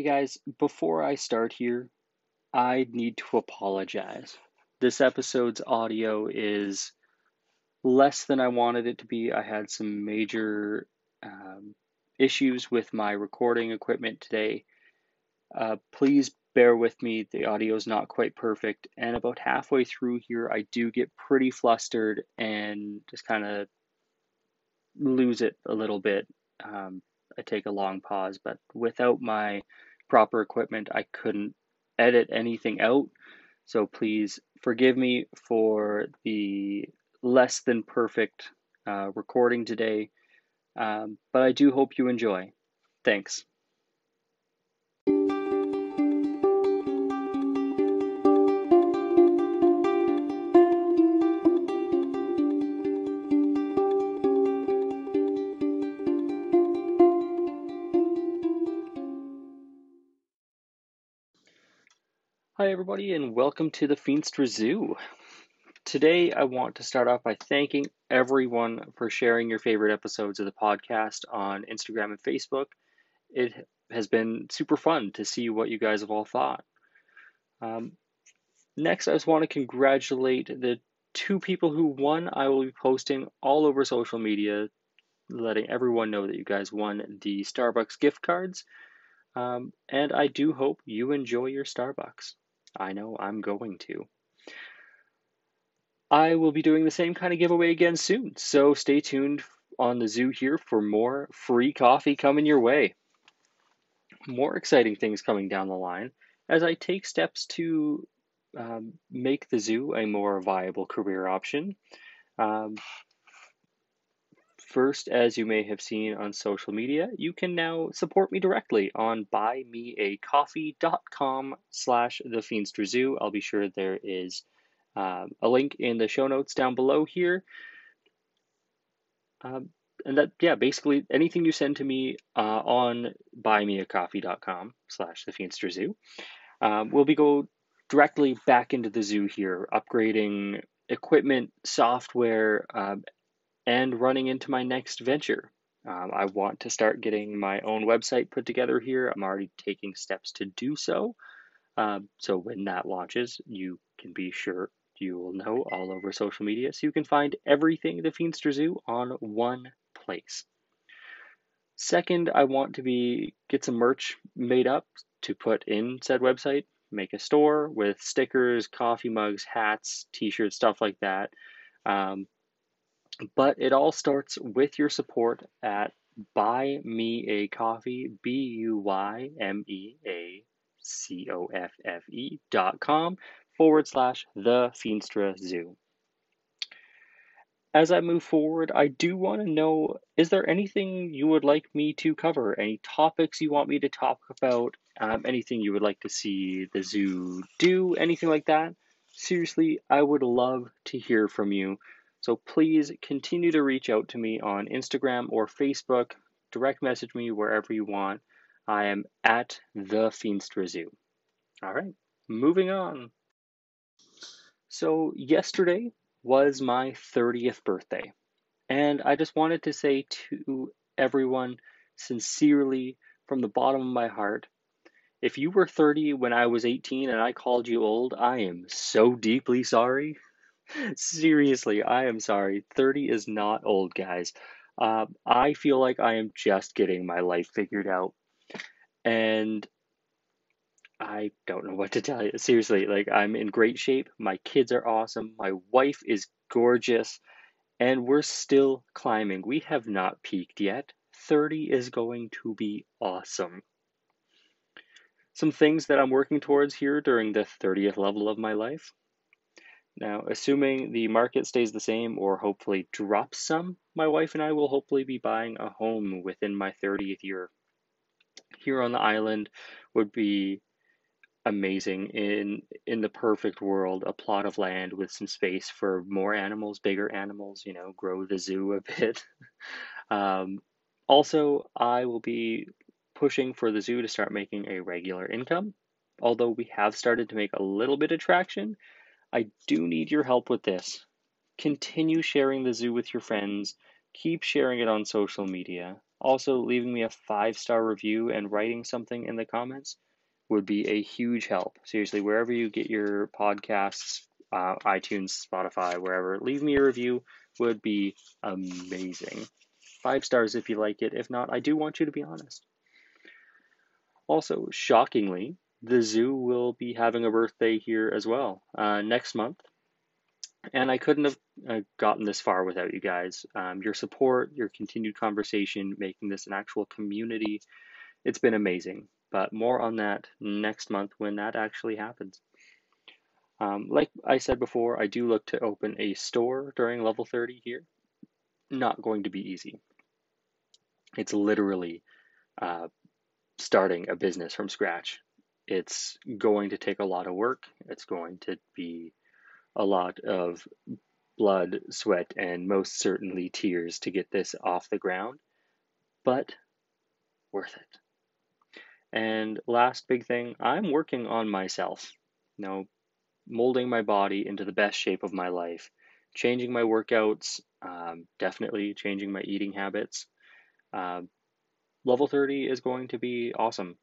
Hey guys, before I start here, I need to apologize. This episode's audio is less than I wanted it to be. I had some major um, issues with my recording equipment today. Uh, please bear with me, the audio is not quite perfect. And about halfway through here, I do get pretty flustered and just kind of lose it a little bit. Um, I take a long pause, but without my proper equipment, I couldn't edit anything out. So please forgive me for the less than perfect uh, recording today. Um, but I do hope you enjoy. Thanks. Hi, everybody, and welcome to the Feenstra Zoo. Today, I want to start off by thanking everyone for sharing your favorite episodes of the podcast on Instagram and Facebook. It has been super fun to see what you guys have all thought. Um, next, I just want to congratulate the two people who won. I will be posting all over social media, letting everyone know that you guys won the Starbucks gift cards. Um, and I do hope you enjoy your Starbucks. I know I'm going to. I will be doing the same kind of giveaway again soon, so stay tuned on the zoo here for more free coffee coming your way. More exciting things coming down the line as I take steps to um, make the zoo a more viable career option. Um, First, as you may have seen on social media, you can now support me directly on buymeacoffee.com slash the I'll be sure there is um, a link in the show notes down below here. Um, and that, yeah, basically anything you send to me uh, on buymeacoffee.com slash the um, will be go directly back into the zoo here, upgrading equipment, software, um, and running into my next venture. Um, I want to start getting my own website put together here. I'm already taking steps to do so. Um, so when that launches, you can be sure you will know all over social media. So you can find everything the Feenstra Zoo on one place. Second, I want to be get some merch made up to put in said website. Make a store with stickers, coffee mugs, hats, t-shirts, stuff like that. Um, but it all starts with your support at Buy Me a Coffee, B U Y M E A C O F F E dot com forward slash the Feenstra Zoo. As I move forward, I do want to know is there anything you would like me to cover? Any topics you want me to talk about? Um, anything you would like to see the zoo do? Anything like that? Seriously, I would love to hear from you. So please continue to reach out to me on Instagram or Facebook. Direct message me wherever you want. I am at the Feenstra Zoo. All right, moving on. So, yesterday was my 30th birthday, and I just wanted to say to everyone sincerely from the bottom of my heart if you were 30 when I was 18 and I called you old, I am so deeply sorry. Seriously, I am sorry. 30 is not old, guys. Uh, I feel like I am just getting my life figured out. And I don't know what to tell you. Seriously, like, I'm in great shape. My kids are awesome. My wife is gorgeous. And we're still climbing. We have not peaked yet. 30 is going to be awesome. Some things that I'm working towards here during the 30th level of my life Now, assuming the market stays the same or hopefully drops some, my wife and I will hopefully be buying a home within my 30th year. Here on the island would be amazing in in the perfect world a plot of land with some space for more animals bigger animals you know grow the zoo a bit um, also i will be pushing for the zoo to start making a regular income although we have started to make a little bit of traction i do need your help with this continue sharing the zoo with your friends keep sharing it on social media also leaving me a five star review and writing something in the comments would be a huge help. Seriously, wherever you get your podcasts, uh, iTunes, Spotify, wherever, leave me a review would be amazing. Five stars if you like it. If not, I do want you to be honest. Also, shockingly, the zoo will be having a birthday here as well uh, next month. And I couldn't have uh, gotten this far without you guys. Um, your support, your continued conversation, making this an actual community. It's been amazing but more on that next month when that actually happens. Um, like I said before, I do look to open a store during level 30 here. Not going to be easy. It's literally uh, starting a business from scratch. It's going to take a lot of work. It's going to be a lot of blood, sweat, and most certainly tears to get this off the ground, but worth it. And last big thing, I'm working on myself. You know, molding my body into the best shape of my life, changing my workouts, um, definitely changing my eating habits. Uh, level 30 is going to be awesome.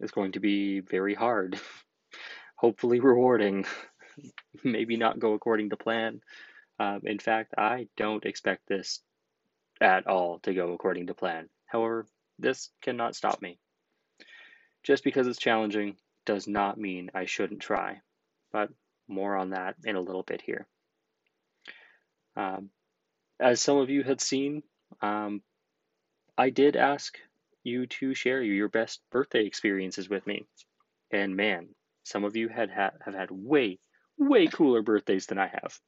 It's going to be very hard, hopefully rewarding, maybe not go according to plan. Um, in fact, I don't expect this at all to go according to plan. However, this cannot stop me. Just because it's challenging does not mean I shouldn't try, but more on that in a little bit here. Um, as some of you had seen, um, I did ask you to share your best birthday experiences with me. And man, some of you had ha- have had way, way cooler birthdays than I have.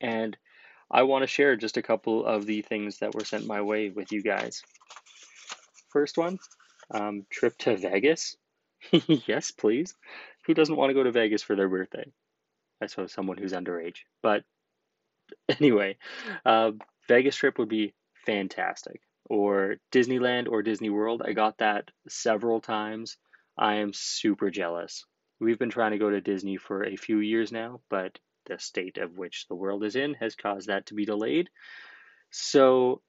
And I want to share just a couple of the things that were sent my way with you guys. First one um, trip to Vegas? yes, please. Who doesn't want to go to Vegas for their birthday? I suppose someone who's underage. But anyway, uh, Vegas trip would be fantastic. Or Disneyland or Disney World. I got that several times. I am super jealous. We've been trying to go to Disney for a few years now, but the state of which the world is in has caused that to be delayed. So,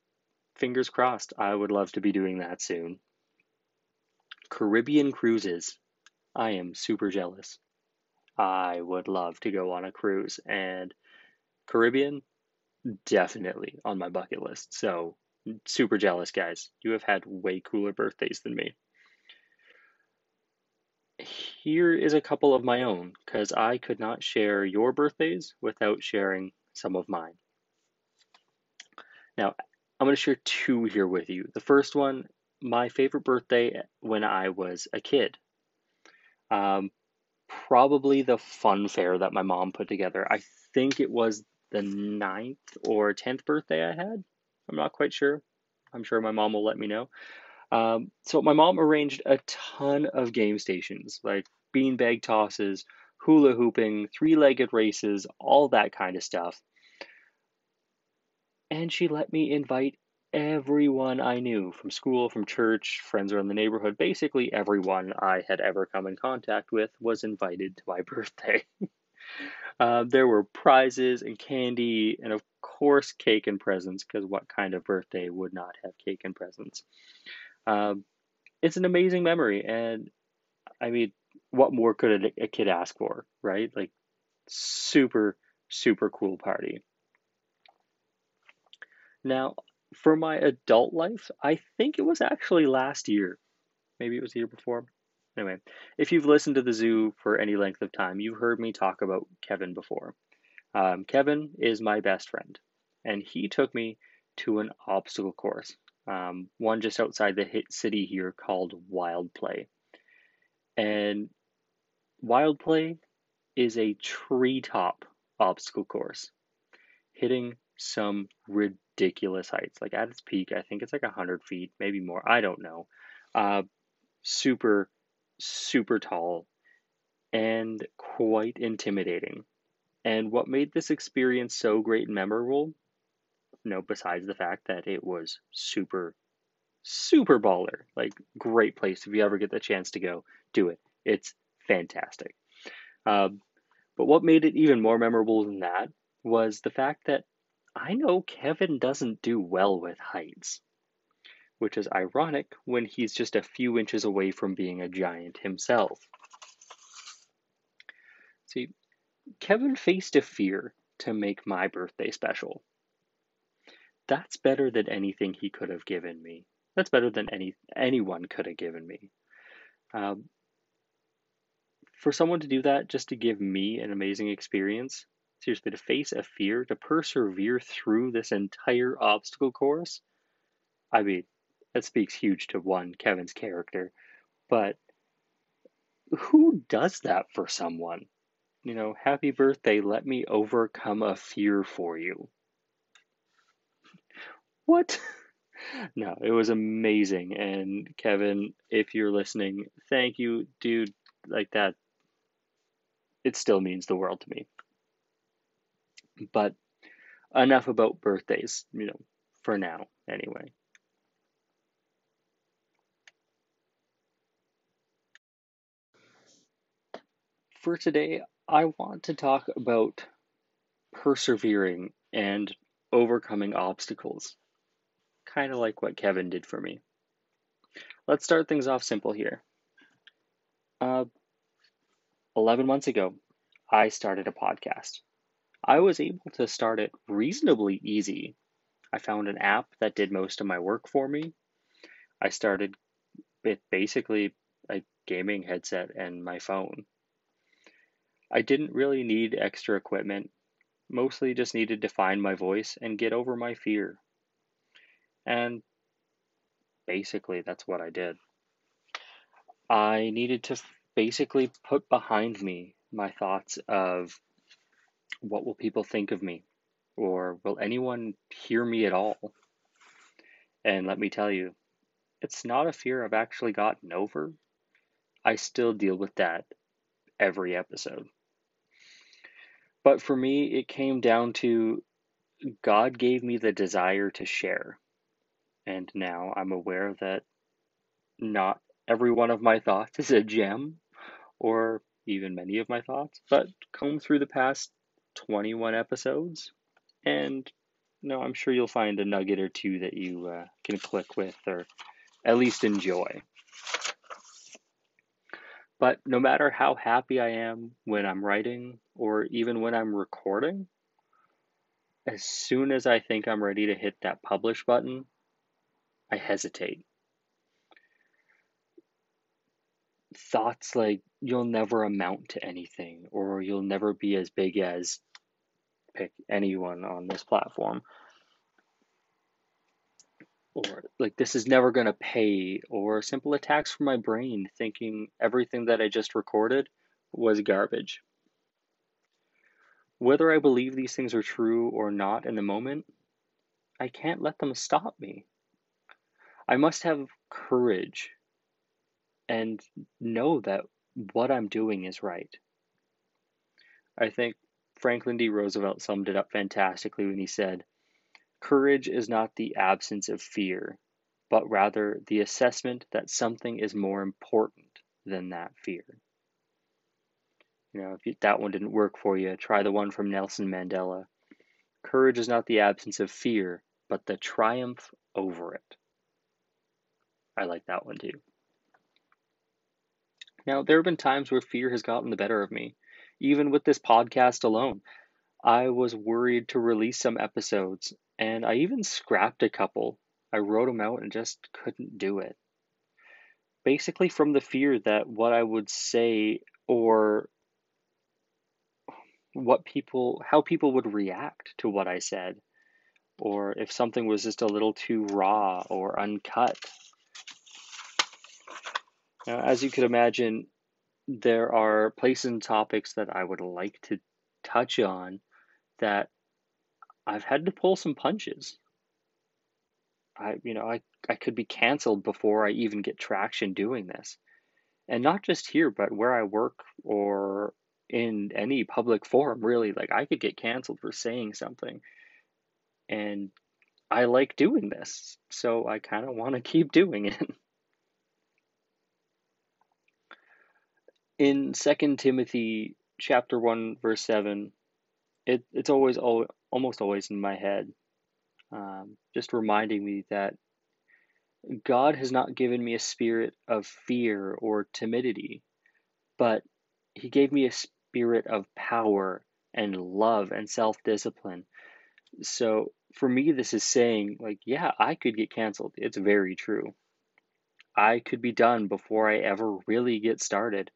fingers crossed, I would love to be doing that soon. Caribbean cruises. I am super jealous. I would love to go on a cruise and Caribbean definitely on my bucket list. So super jealous guys. You have had way cooler birthdays than me. Here is a couple of my own cuz I could not share your birthdays without sharing some of mine. Now, I'm going to share two here with you. The first one my favorite birthday when I was a kid. Um, probably the fun fair that my mom put together. I think it was the ninth or tenth birthday I had. I'm not quite sure. I'm sure my mom will let me know. Um, so my mom arranged a ton of game stations, like beanbag tosses, hula hooping, three-legged races, all that kind of stuff. And she let me invite everyone I knew from school, from church, friends around the neighborhood, basically everyone I had ever come in contact with was invited to my birthday. Uh, there were prizes and candy, and of course, cake and presents, because what kind of birthday would not have cake and presents? Um, it's an amazing memory, and I mean, what more could a, a kid ask for, right? Like, super, super cool party. Now, for my adult life, I think it was actually last year. Maybe it was the year before. Anyway, if you've listened to the zoo for any length of time, you've heard me talk about Kevin before. Um, Kevin is my best friend, and he took me to an obstacle course, um, one just outside the city here called Wild Play. And Wild Play is a treetop obstacle course, hitting some ridiculous heights. Like at its peak, I think it's like 100 feet, maybe more. I don't know. Uh, super, super tall and quite intimidating. And what made this experience so great and memorable, know, besides the fact that it was super, super baller, like great place if you ever get the chance to go, do it. It's fantastic. Um, but what made it even more memorable than that was the fact that I know Kevin doesn't do well with heights, which is ironic when he's just a few inches away from being a giant himself. See, Kevin faced a fear to make my birthday special. That's better than anything he could have given me. That's better than any anyone could have given me. Um, for someone to do that just to give me an amazing experience, seriously, to face a fear, to persevere through this entire obstacle course, I mean, that speaks huge to one, Kevin's character. But who does that for someone? You know, happy birthday, let me overcome a fear for you. What? no, it was amazing. And Kevin, if you're listening, thank you, dude. Like that, it still means the world to me. But enough about birthdays, you know, for now, anyway. For today, I want to talk about persevering and overcoming obstacles, kind of like what Kevin did for me. Let's start things off simple here. Uh, 11 months ago, I started a podcast. I was able to start it reasonably easy. I found an app that did most of my work for me. I started with basically a gaming headset and my phone. I didn't really need extra equipment, mostly just needed to find my voice and get over my fear. And basically, that's what I did. I needed to basically put behind me my thoughts of what will people think of me? Or will anyone hear me at all? And let me tell you, it's not a fear I've actually gotten over. I still deal with that every episode. But for me, it came down to God gave me the desire to share. And now I'm aware that not every one of my thoughts is a gem, or even many of my thoughts, but comb through the past 21 episodes, and no, I'm sure you'll find a nugget or two that you uh, can click with or at least enjoy. But no matter how happy I am when I'm writing or even when I'm recording, as soon as I think I'm ready to hit that publish button, I hesitate. Thoughts like you'll never amount to anything or you'll never be as big as pick anyone on this platform or like this is never going to pay or simple attacks from my brain thinking everything that I just recorded was garbage. Whether I believe these things are true or not in the moment, I can't let them stop me. I must have courage and know that what I'm doing is right. I think Franklin D. Roosevelt summed it up fantastically when he said, Courage is not the absence of fear, but rather the assessment that something is more important than that fear. You know, if that one didn't work for you, try the one from Nelson Mandela. Courage is not the absence of fear, but the triumph over it. I like that one too. Now, there have been times where fear has gotten the better of me, even with this podcast alone. I was worried to release some episodes, and I even scrapped a couple. I wrote them out and just couldn't do it. Basically, from the fear that what I would say or what people, how people would react to what I said, or if something was just a little too raw or uncut. Now, as you could imagine, there are places and topics that I would like to touch on that I've had to pull some punches. I, you know, I, I could be canceled before I even get traction doing this. And not just here, but where I work or in any public forum, really. Like, I could get canceled for saying something. And I like doing this, so I kind of want to keep doing it. In 2 Timothy chapter 1 verse 7, it, it's always almost always in my head um, just reminding me that God has not given me a spirit of fear or timidity, but He gave me a spirit of power and love and self discipline. So for me, this is saying, like, yeah, I could get canceled. It's very true. I could be done before I ever really get started,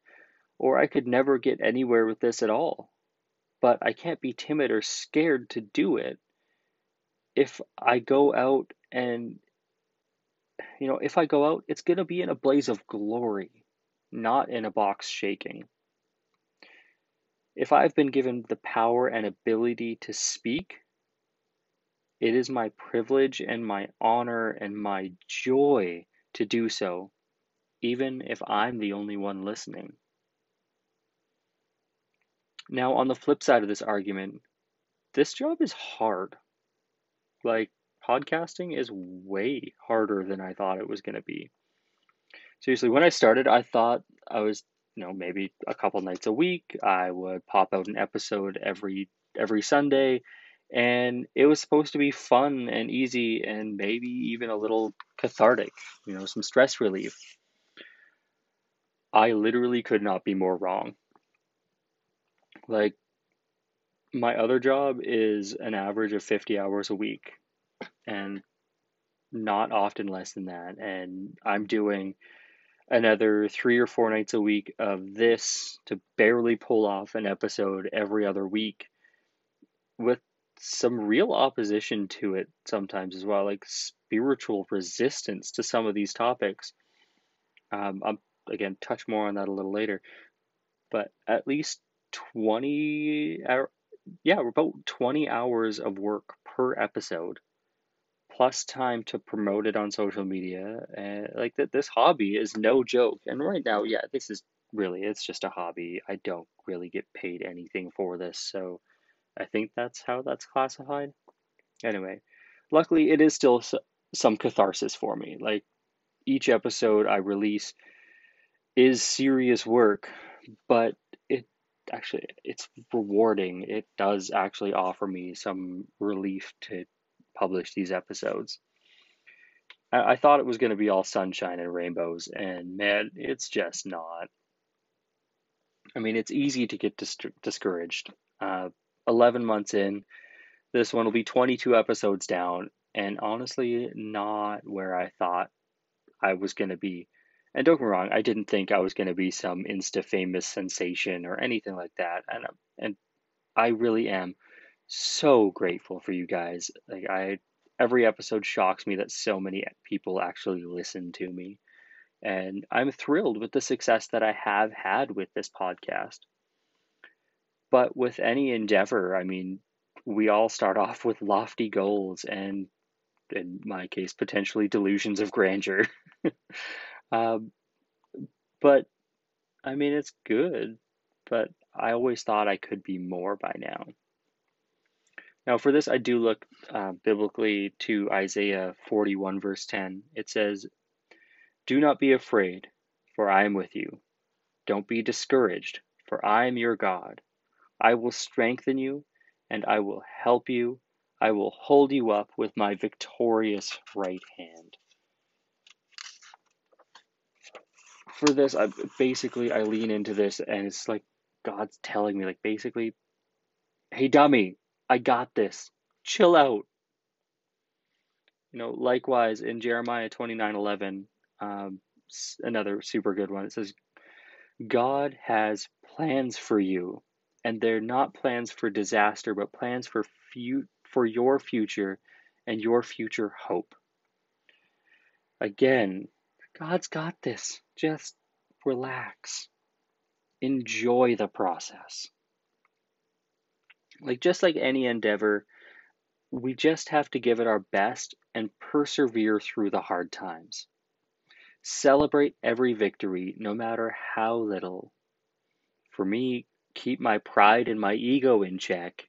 or I could never get anywhere with this at all. But I can't be timid or scared to do it if I go out and, you know, if I go out, it's going to be in a blaze of glory, not in a box shaking. If I've been given the power and ability to speak, it is my privilege and my honor and my joy to do so, even if I'm the only one listening. Now, on the flip side of this argument, this job is hard. Like, podcasting is way harder than I thought it was going to be. Seriously, when I started, I thought I was, you know, maybe a couple nights a week. I would pop out an episode every every Sunday, and it was supposed to be fun and easy and maybe even a little cathartic, you know, some stress relief. I literally could not be more wrong. Like my other job is an average of 50 hours a week and not often less than that. And I'm doing another three or four nights a week of this to barely pull off an episode every other week with some real opposition to it sometimes as well, like spiritual resistance to some of these topics. Um, I'm again touch more on that a little later, but at least 20 hour, yeah, about 20 hours of work per episode, plus time to promote it on social media. And like that, this hobby is no joke. And right now, yeah, this is really, it's just a hobby. I don't really get paid anything for this. So I think that's how that's classified. Anyway, luckily, it is still some catharsis for me. Like each episode I release is serious work, but actually it's rewarding. It does actually offer me some relief to publish these episodes. I, I thought it was going to be all sunshine and rainbows, and man, it's just not. I mean, it's easy to get dis- discouraged. Uh, 11 months in, this one will be 22 episodes down, and honestly, not where I thought I was going to be. And don't get me wrong, I didn't think I was going to be some insta famous sensation or anything like that. And and I really am so grateful for you guys. Like I every episode shocks me that so many people actually listen to me. And I'm thrilled with the success that I have had with this podcast. But with any endeavor, I mean, we all start off with lofty goals and in my case potentially delusions of grandeur. Um, but I mean, it's good, but I always thought I could be more by now. Now, for this, I do look uh, biblically to Isaiah 41, verse 10. It says, Do not be afraid, for I am with you. Don't be discouraged, for I am your God. I will strengthen you, and I will help you. I will hold you up with my victorious right hand. For this, I basically I lean into this, and it's like God's telling me, like basically, hey dummy, I got this. Chill out. You know, likewise in Jeremiah twenty nine eleven, um, another super good one. It says, God has plans for you, and they're not plans for disaster, but plans for fu- for your future and your future hope. Again, God's got this. Just relax. Enjoy the process. Like, just like any endeavor, we just have to give it our best and persevere through the hard times. Celebrate every victory, no matter how little. For me, keep my pride and my ego in check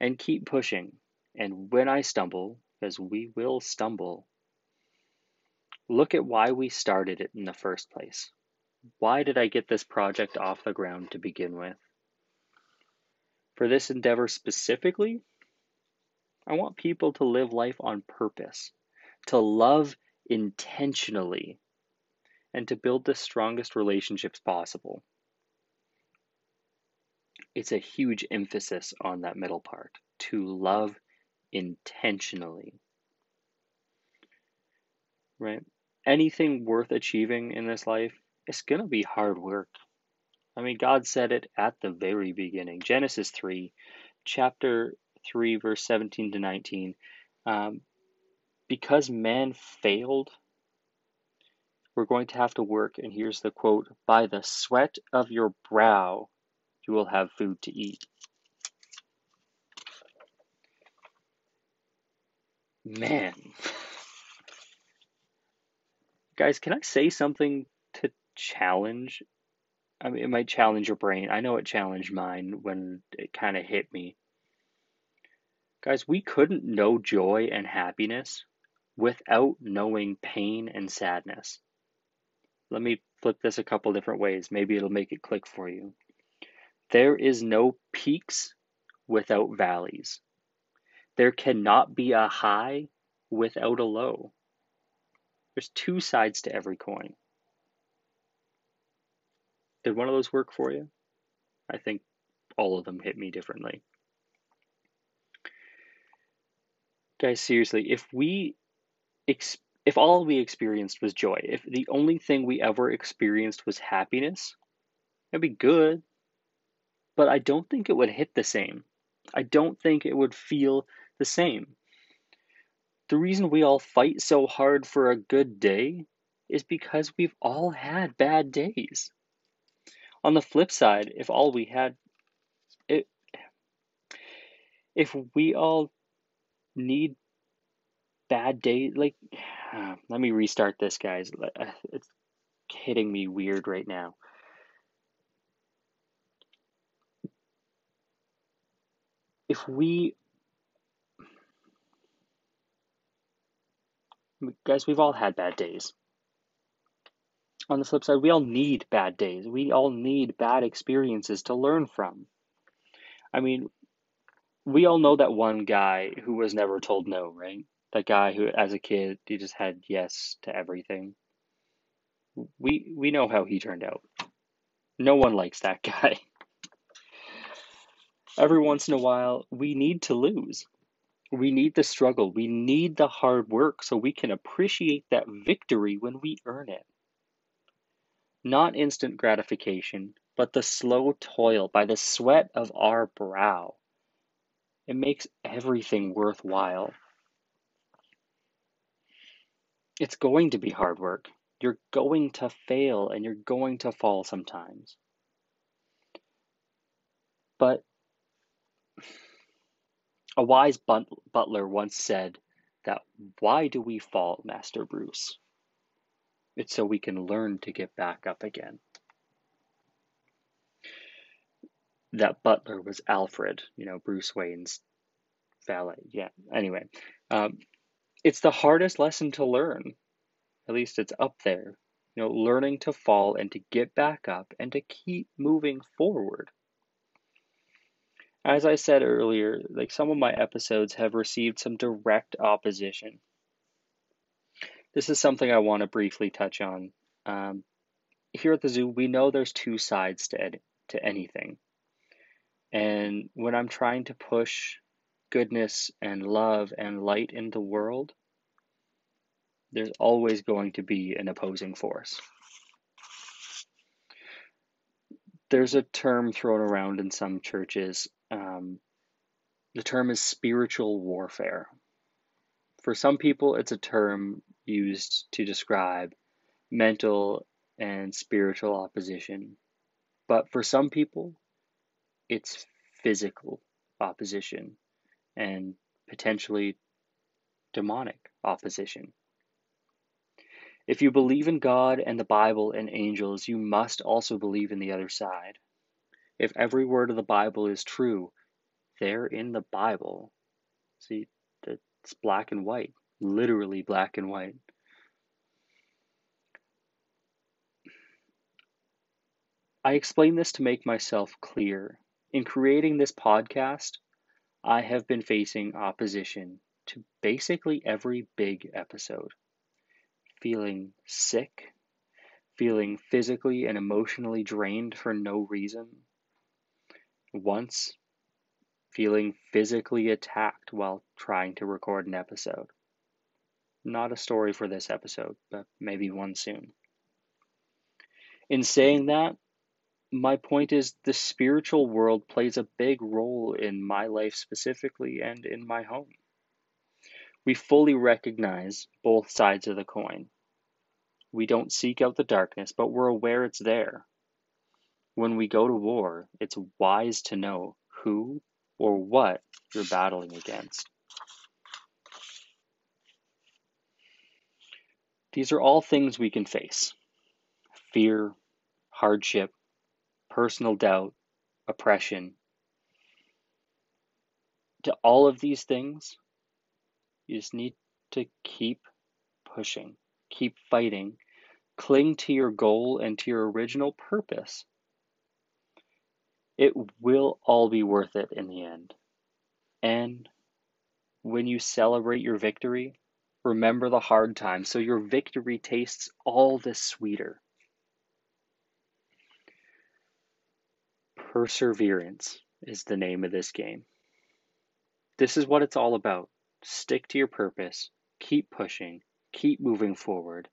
and keep pushing. And when I stumble, because we will stumble, look at why we started it in the first place. Why did I get this project off the ground to begin with? For this endeavor specifically, I want people to live life on purpose, to love intentionally, and to build the strongest relationships possible. It's a huge emphasis on that middle part to love intentionally. Right? Anything worth achieving in this life, it's going to be hard work. I mean, God said it at the very beginning. Genesis 3, chapter 3, verse 17 to 19. Um, because man failed, we're going to have to work, and here's the quote by the sweat of your brow, you will have food to eat. Man. Guys, can I say something to challenge? I mean, it might challenge your brain. I know it challenged mine when it kind of hit me. Guys, we couldn't know joy and happiness without knowing pain and sadness. Let me flip this a couple different ways. Maybe it'll make it click for you. There is no peaks without valleys. There cannot be a high without a low. There's two sides to every coin. Did one of those work for you? I think all of them hit me differently. Guys, seriously, if we if all we experienced was joy, if the only thing we ever experienced was happiness, it'd be good. But I don't think it would hit the same. I don't think it would feel the same. The reason we all fight so hard for a good day is because we've all had bad days. On the flip side, if all we had it if we all need bad days like uh, let me restart this guys uh, it's hitting me weird right now if we guys, we've all had bad days. On the flip side, we all need bad days. We all need bad experiences to learn from. I mean, we all know that one guy who was never told no, right? That guy who, as a kid, he just had yes to everything. We we know how he turned out. No one likes that guy. Every once in a while, we need to lose. We need the struggle. We need the hard work so we can appreciate that victory when we earn it. Not instant gratification, but the slow toil by the sweat of our brow. It makes everything worthwhile. It's going to be hard work. You're going to fail and you're going to fall sometimes. But a wise butler once said that why do we fall, Master Bruce? It's so we can learn to get back up again. That butler was Alfred, you know, Bruce Wayne's valet. Yeah, anyway. Um, it's the hardest lesson to learn. At least it's up there. You know, learning to fall and to get back up and to keep moving forward. As I said earlier, like some of my episodes have received some direct opposition. This is something I want to briefly touch on. Um, here at the zoo, we know there's two sides to ed- to anything. And when I'm trying to push goodness and love and light in the world, there's always going to be an opposing force. There's a term thrown around in some churches um, the term is spiritual warfare. For some people, it's a term used to describe mental and spiritual opposition. But for some people, it's physical opposition and potentially demonic opposition. If you believe in God and the Bible and angels, you must also believe in the other side. If every word of the Bible is true, they're in the Bible. See, it's black and white, literally black and white. I explain this to make myself clear. In creating this podcast, I have been facing opposition to basically every big episode. Feeling sick, feeling physically and emotionally drained for no reason. Once, feeling physically attacked while trying to record an episode. Not a story for this episode, but maybe one soon. In saying that, my point is the spiritual world plays a big role in my life specifically and in my home. We fully recognize both sides of the coin. We don't seek out the darkness, but we're aware it's there. When we go to war, it's wise to know who or what you're battling against. These are all things we can face fear, hardship, personal doubt, oppression. To all of these things, you just need to keep pushing, keep fighting, cling to your goal and to your original purpose. It will all be worth it in the end. And when you celebrate your victory, remember the hard times so your victory tastes all the sweeter. Perseverance is the name of this game. This is what it's all about. Stick to your purpose, keep pushing, keep moving forward.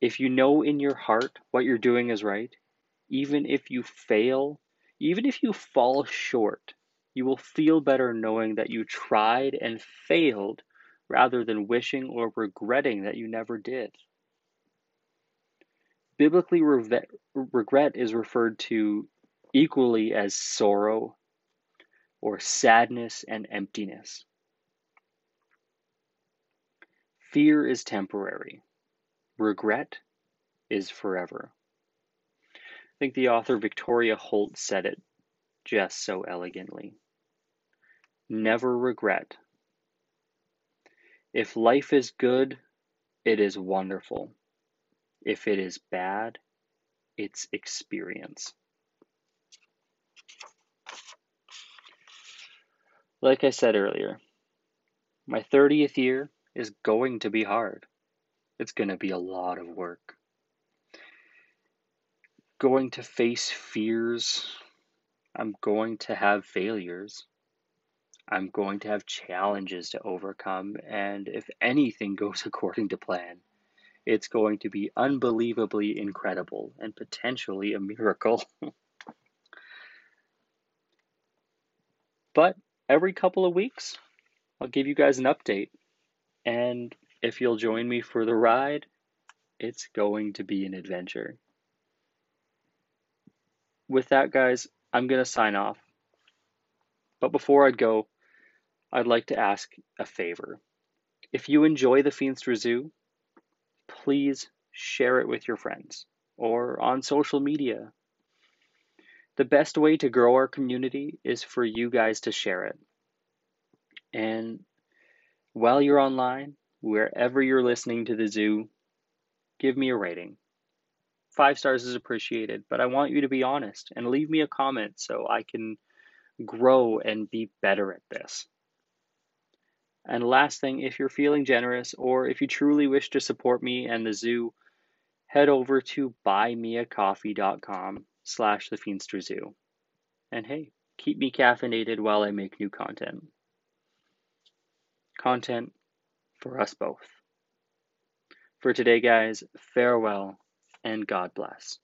If you know in your heart what you're doing is right, even if you fail, even if you fall short, you will feel better knowing that you tried and failed rather than wishing or regretting that you never did. Biblically, regret is referred to equally as sorrow or sadness and emptiness. Fear is temporary, regret is forever. I think the author Victoria Holt said it just so elegantly. Never regret. If life is good, it is wonderful. If it is bad, it's experience. Like I said earlier, my 30th year is going to be hard. It's going to be a lot of work. Going to face fears. I'm going to have failures. I'm going to have challenges to overcome. And if anything goes according to plan, it's going to be unbelievably incredible and potentially a miracle. but every couple of weeks, I'll give you guys an update. And if you'll join me for the ride, it's going to be an adventure. With that, guys, I'm going to sign off. But before I go, I'd like to ask a favor. If you enjoy the Feenstra Zoo, please share it with your friends or on social media the best way to grow our community is for you guys to share it. And while you're online, wherever you're listening to the zoo, give me a rating. Five stars is appreciated, but I want you to be honest and leave me a comment so I can grow and be better at this. And last thing, if you're feeling generous or if you truly wish to support me and the zoo, head over to buymeacoffee.com slash the. And hey, keep me caffeinated while I make new content. Content for us both. For today, guys, farewell and God bless.